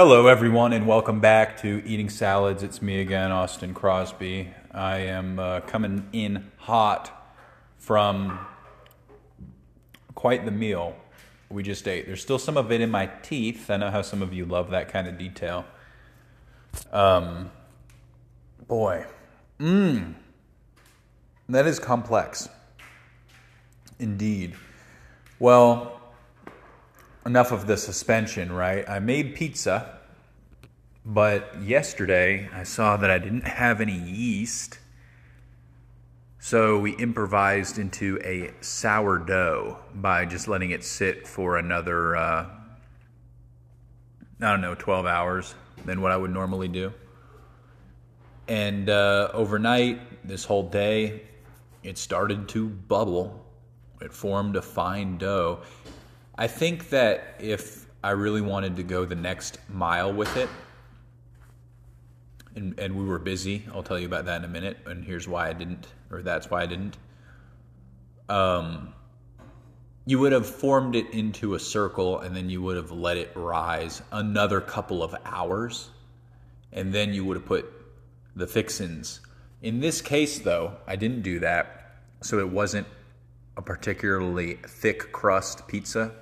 Hello, everyone, and welcome back to Eating Salads. It's me again, Austin Crosby. I am uh, coming in hot from quite the meal we just ate. There's still some of it in my teeth. I know how some of you love that kind of detail. Um, boy, mmm, that is complex. Indeed. Well, enough of the suspension, right? I made pizza, but yesterday I saw that I didn't have any yeast. So we improvised into a sourdough by just letting it sit for another, uh, I don't know, 12 hours than what I would normally do. And uh, overnight, this whole day, it started to bubble. It formed a fine dough. I think that if I really wanted to go the next mile with it, and, and we were busy, I'll tell you about that in a minute, and here's why I didn't, or that's why I didn't. Um, you would have formed it into a circle and then you would have let it rise another couple of hours, and then you would have put the fixins. In this case, though, I didn't do that, so it wasn't a particularly thick crust pizza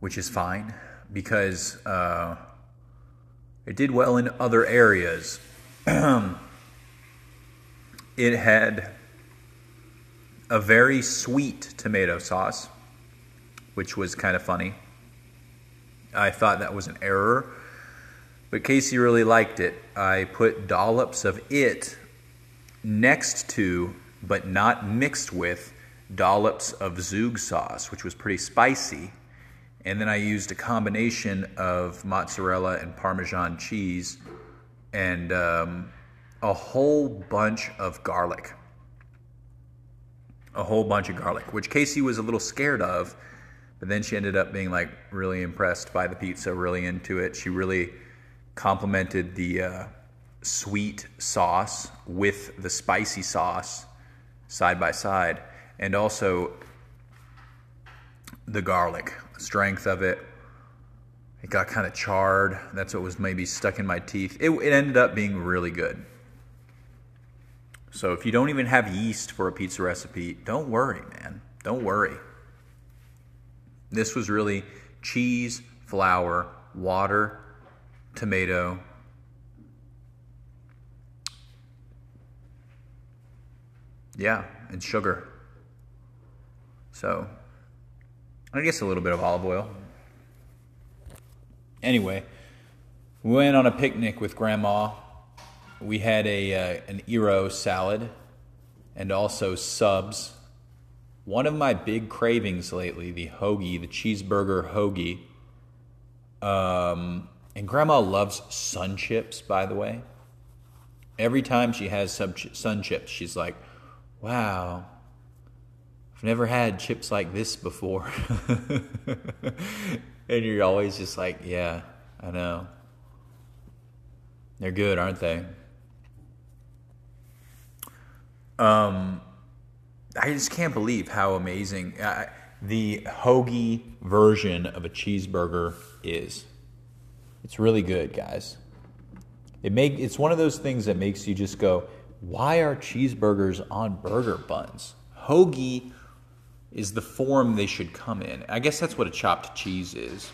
which is fine because uh, it did well in other areas. it had a very sweet tomato sauce, which was kind of funny. I thought that was an error, but Casey really liked it. I put dollops of it next to, but not mixed with, dollops of zhug sauce, which was pretty spicy and then I used a combination of mozzarella and Parmesan cheese and um, a whole bunch of garlic. A whole bunch of garlic, which Casey was a little scared of, but then she ended up being like really impressed by the pizza, really into it. She really complimented the uh, sweet sauce with the spicy sauce side by side, and also the garlic strength of it. It got kind of charred. That's what was maybe stuck in my teeth. It, it ended up being really good. So if you don't even have yeast for a pizza recipe, don't worry, man. Don't worry. This was really cheese, flour, water, tomato, yeah, and sugar. So I guess a little bit of olive oil. Anyway, we went on a picnic with Grandma. We had a uh, an Eero salad and also subs. One of my big cravings lately, the hoagie, the cheeseburger hoagie. Um, and Grandma loves sun chips, by the way. Every time she has some sun chips, she's like, "Wow, I've never had chips like this before. and you're always just like, yeah, I know. They're good, aren't they? Um, I just can't believe how amazing uh, the hoagie version of a cheeseburger is. It's really good, guys. It make it's one of those things that makes you just go, why are cheeseburgers on burger buns? Hoagie is the form they should come in. I guess that's what a chopped cheese is,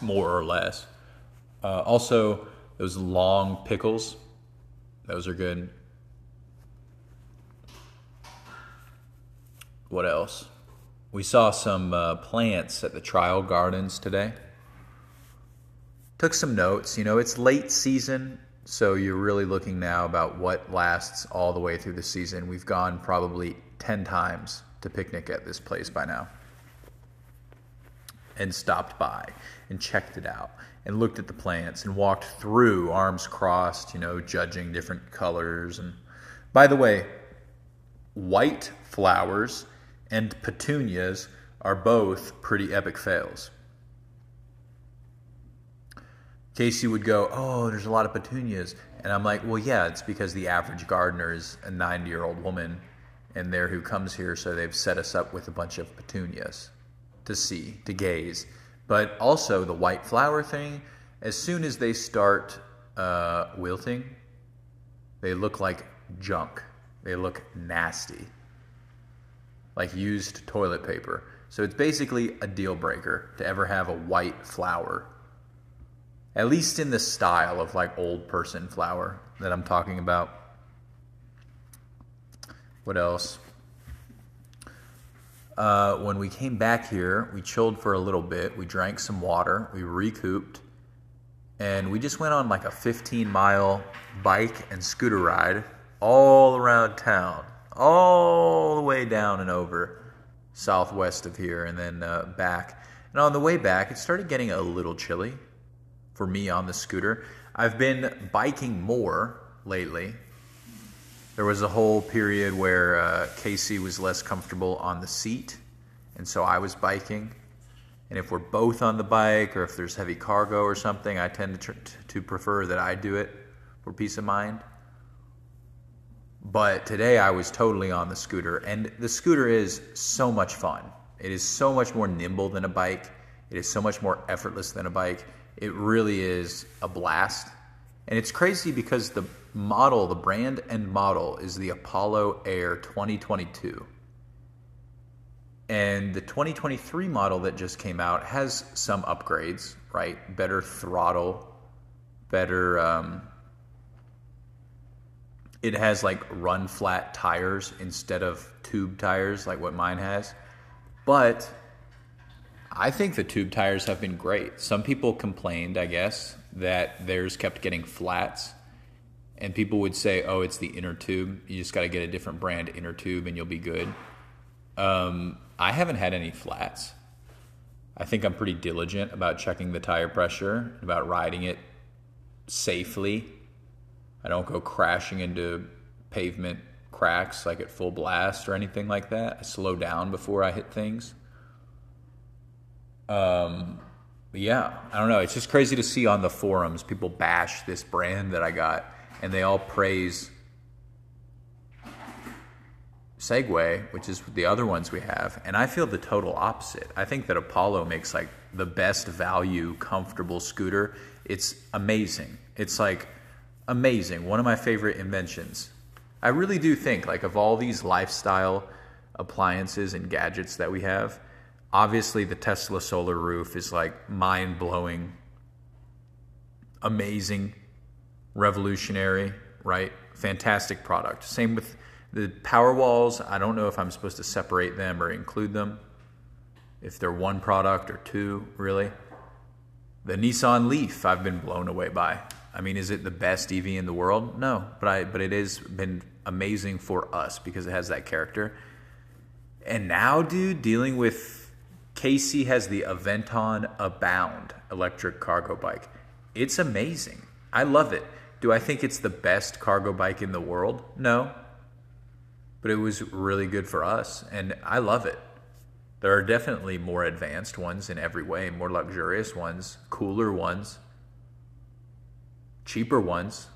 more or less. Uh, also, those long pickles, those are good. What else? We saw some uh, plants at the trial gardens today. Took some notes. You know, it's late season, so you're really looking now about what lasts all the way through the season. We've gone probably 10 times to picnic at this place by now and stopped by and checked it out and looked at the plants and walked through arms crossed, you know, judging different colors and by the way, white flowers and petunias are both pretty epic fails. Casey would go, "Oh, there's a lot of petunias." And I'm like, "Well, yeah, it's because the average gardener is a 90-year-old woman and there who comes here, so they've set us up with a bunch of petunias to see, to gaze. But also the white flower thing, as soon as they start uh, wilting, they look like junk. They look nasty, like used toilet paper. So it's basically a deal breaker to ever have a white flower. At least in the style of like old person flower that I'm talking about. What else? Uh, when we came back here, we chilled for a little bit. We drank some water. We recouped. And we just went on like a 15 mile bike and scooter ride all around town, all the way down and over southwest of here, and then uh, back. And on the way back, it started getting a little chilly for me on the scooter. I've been biking more lately. There was a whole period where uh, Casey was less comfortable on the seat, and so I was biking. And if we're both on the bike, or if there's heavy cargo or something, I tend to, tr- to prefer that I do it for peace of mind. But today I was totally on the scooter, and the scooter is so much fun. It is so much more nimble than a bike. It is so much more effortless than a bike. It really is a blast. And it's crazy because the model, the brand and model, is the Apollo Air 2022. And the 2023 model that just came out has some upgrades, right? Better throttle, better um, it has like run flat tires instead of tube tires like what mine has. But I think the tube tires have been great. Some people complained, I guess, that theirs kept getting flats. And people would say, oh, it's the inner tube. You just got to get a different brand inner tube and you'll be good. Um, I haven't had any flats. I think I'm pretty diligent about checking the tire pressure, about riding it safely I don't go crashing into pavement cracks like at full blast or anything like that. I slow down before I hit things. Um, yeah, I don't know. It's just crazy to see on the forums people bash this brand that I got, and they all praise Segway, which is the other ones we have, and I feel the total opposite. I think that Apollo makes like the best value, comfortable scooter. It's amazing. It's like amazing. One of my favorite inventions. I really do think, like, of all these lifestyle appliances and gadgets that we have, obviously the Tesla solar roof is like mind blowing, amazing, revolutionary, right? Fantastic product. Same with the power walls. I don't know if I'm supposed to separate them or include them, if they're one product or two, really. The Nissan Leaf, I've been blown away by. I mean, is it the best EV in the world? No, but I but it has been amazing for us because it has that character. And now, dude, dealing with Casey has the Aventon Abound electric cargo bike. It's amazing. I love it. Do I think it's the best cargo bike in the world? No. But it was really good for us, and I love it. There are definitely more advanced ones in every way, more luxurious ones, cooler ones cheaper ones.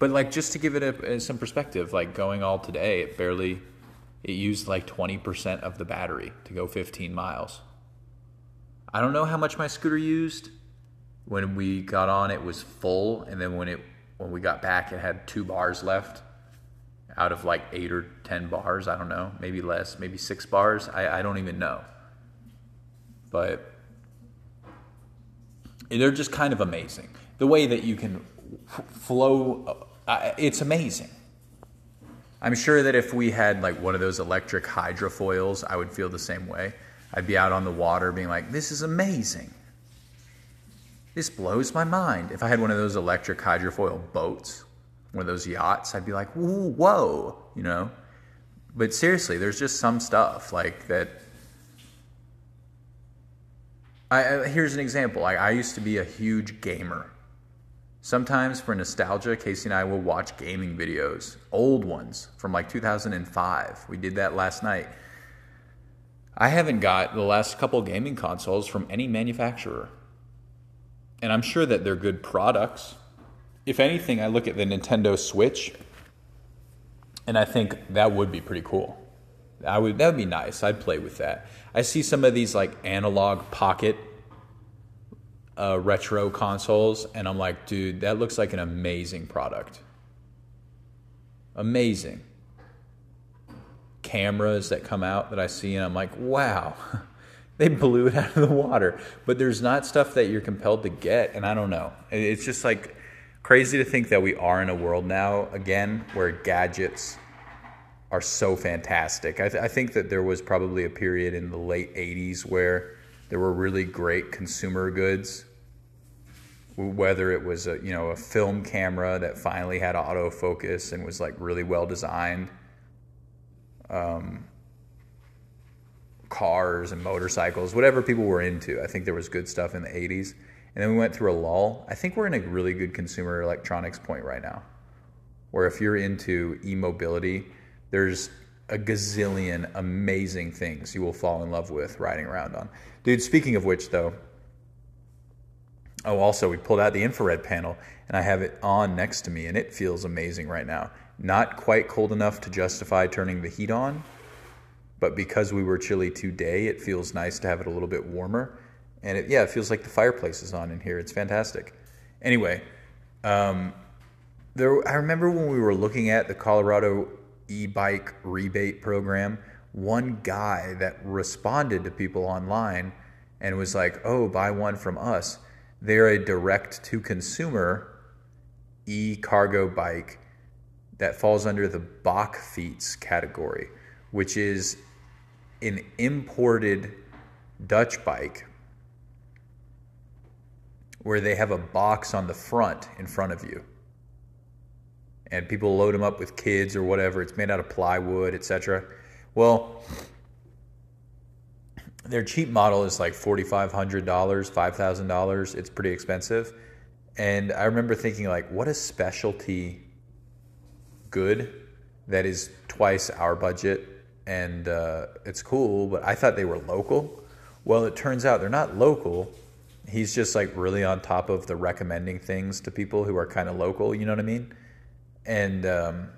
But like just to give it a, uh, some perspective, like going all today, it barely it used like 20% of the battery to go 15 miles. I don't know how much my scooter used. When we got on it was full and then when it when we got back it had 2 bars left out of like 8 or 10 bars, I don't know, maybe less, maybe 6 bars. I I don't even know. But they're just kind of amazing. The way that you can flow, uh, it's amazing. I'm sure that if we had like one of those electric hydrofoils, I would feel the same way. I'd be out on the water being like, this is amazing. This blows my mind. If I had one of those electric hydrofoil boats, one of those yachts, I'd be like, whoa, you know? But seriously, there's just some stuff like that I, here's an example. I, I used to be a huge gamer. Sometimes for nostalgia, Casey and I will watch gaming videos, old ones from like 2005. We did that last night. I haven't got the last couple gaming consoles from any manufacturer. And I'm sure that they're good products. If anything, I look at the Nintendo Switch and I think that would be pretty cool. I would that would be nice. I'd play with that. I see some of these like analog pocket uh, retro consoles, and I'm like, dude, that looks like an amazing product. Amazing cameras that come out that I see, and I'm like, wow, they blew it out of the water. But there's not stuff that you're compelled to get, and I don't know. It's just like crazy to think that we are in a world now again where gadgets are so fantastic. I, th- I think that there was probably a period in the late 80s where there were really great consumer goods whether it was a you know a film camera that finally had autofocus and was like really well designed um, cars and motorcycles whatever people were into. I think there was good stuff in the 80s and then we went through a lull. I think we're in a really good consumer electronics point right now where if you're into e-mobility there's a gazillion amazing things you will fall in love with riding around on. Dude speaking of which though Oh, also, we pulled out the infrared panel and I have it on next to me and it feels amazing right now. Not quite cold enough to justify turning the heat on, but because we were chilly today, it feels nice to have it a little bit warmer. And it, yeah, it feels like the fireplace is on in here. It's fantastic. Anyway, um, there, I remember when we were looking at the Colorado e bike rebate program, one guy that responded to people online and was like, oh, buy one from us they're a direct to consumer e cargo bike that falls under the Bakfiets category, which is an imported Dutch bike where they have a box on the front in front of you. And people load them up with kids or whatever. It's made out of plywood, etc. Well, their cheap model is like $4500 $5000 it's pretty expensive and i remember thinking like what a specialty good that is twice our budget and uh, it's cool but i thought they were local. Well it turns out they're not local. He's just like really on top of the recommending things to people who are kind of local you know what i mean? And um,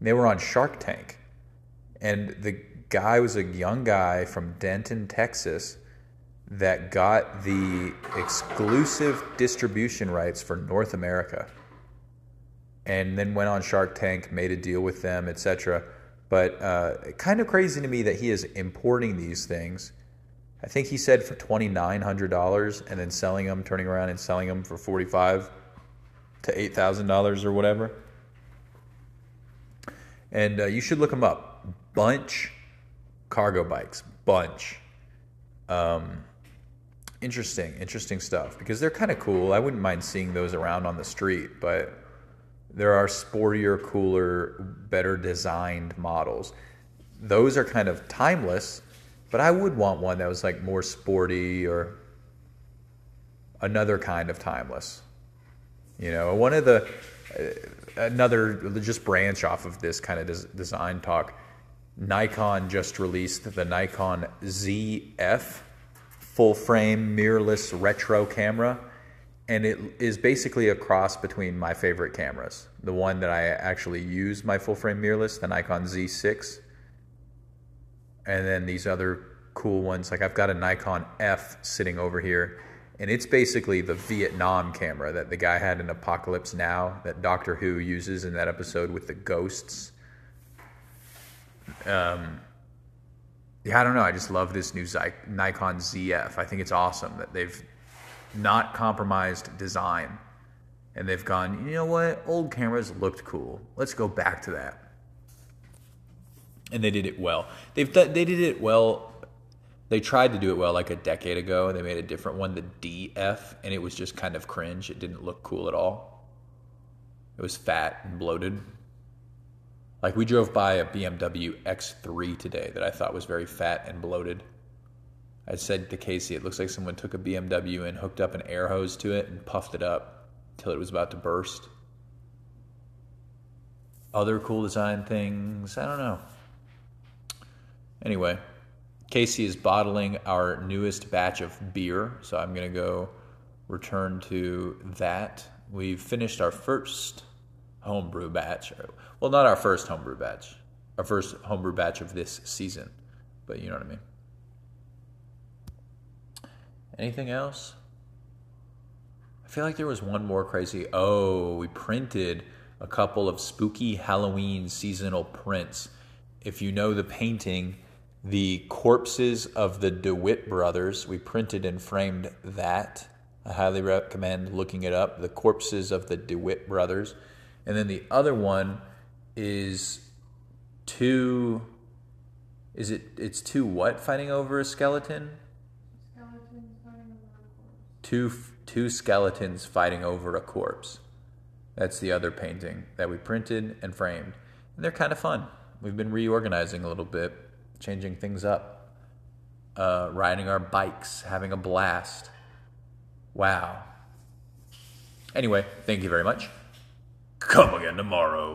they were on shark tank. And the guy was a young guy from Denton, Texas, that got the exclusive distribution rights for North America, and then went on Shark Tank, made a deal with them, etc. But uh, kind of crazy to me that he is importing these things. I think he said for twenty nine hundred dollars, and then selling them, turning around and selling them for forty five to eight thousand dollars or whatever. And uh, you should look them up. Bunch cargo bikes, bunch. Um, interesting, interesting stuff because they're kind of cool. I wouldn't mind seeing those around on the street, but there are sportier, cooler, better designed models. Those are kind of timeless, but I would want one that was like more sporty or another kind of timeless. You know, one of the uh, another just branch off of this kind of design talk Nikon just released the Nikon ZF full frame mirrorless retro camera. And it is basically a cross between my favorite cameras. The one that I actually use my full frame mirrorless, the Nikon Z6. And then these other cool ones. Like I've got a Nikon F sitting over here. And it's basically the Vietnam camera that the guy had in Apocalypse Now that Doctor Who uses in that episode with the ghosts um, yeah, I don't know. I just love this new Nikon ZF. I think it's awesome that they've not compromised design and they've gone, you know what? Old cameras looked cool. Let's go back to that. And they did it well. They've they did it well. They tried to do it well like a decade ago. They made a different one, the DF, and it was just kind of cringe. It didn't look cool at all. It was fat and bloated. Like we drove by a BMW X3 today that I thought was very fat and bloated. I said to Casey, it looks like someone took a BMW and hooked up an air hose to it and puffed it up till it was about to burst. Other cool design things, I don't know. Anyway, Casey is bottling our newest batch of beer, so I'm going to go return to that. We've finished our first homebrew batch. Well, not our first homebrew batch. our first homebrew batch of this season. But you know what I mean. Anything else? I feel like there was one more crazy. Oh, we printed a couple of spooky Halloween seasonal prints. If you know the painting, the corpses of the De Witt brothers, we printed and framed that. I highly recommend looking it up. The corpses of the De Witt brothers. And then the other one is two is it it's two what fighting over a skeleton? Two two skeletons fighting over a corpse. That's the other painting that we printed and framed. And they're kind of fun. We've been reorganizing a little bit, changing things up, uh, riding our bikes, having a blast. Wow. Anyway, thank you very much. Come again tomorrow.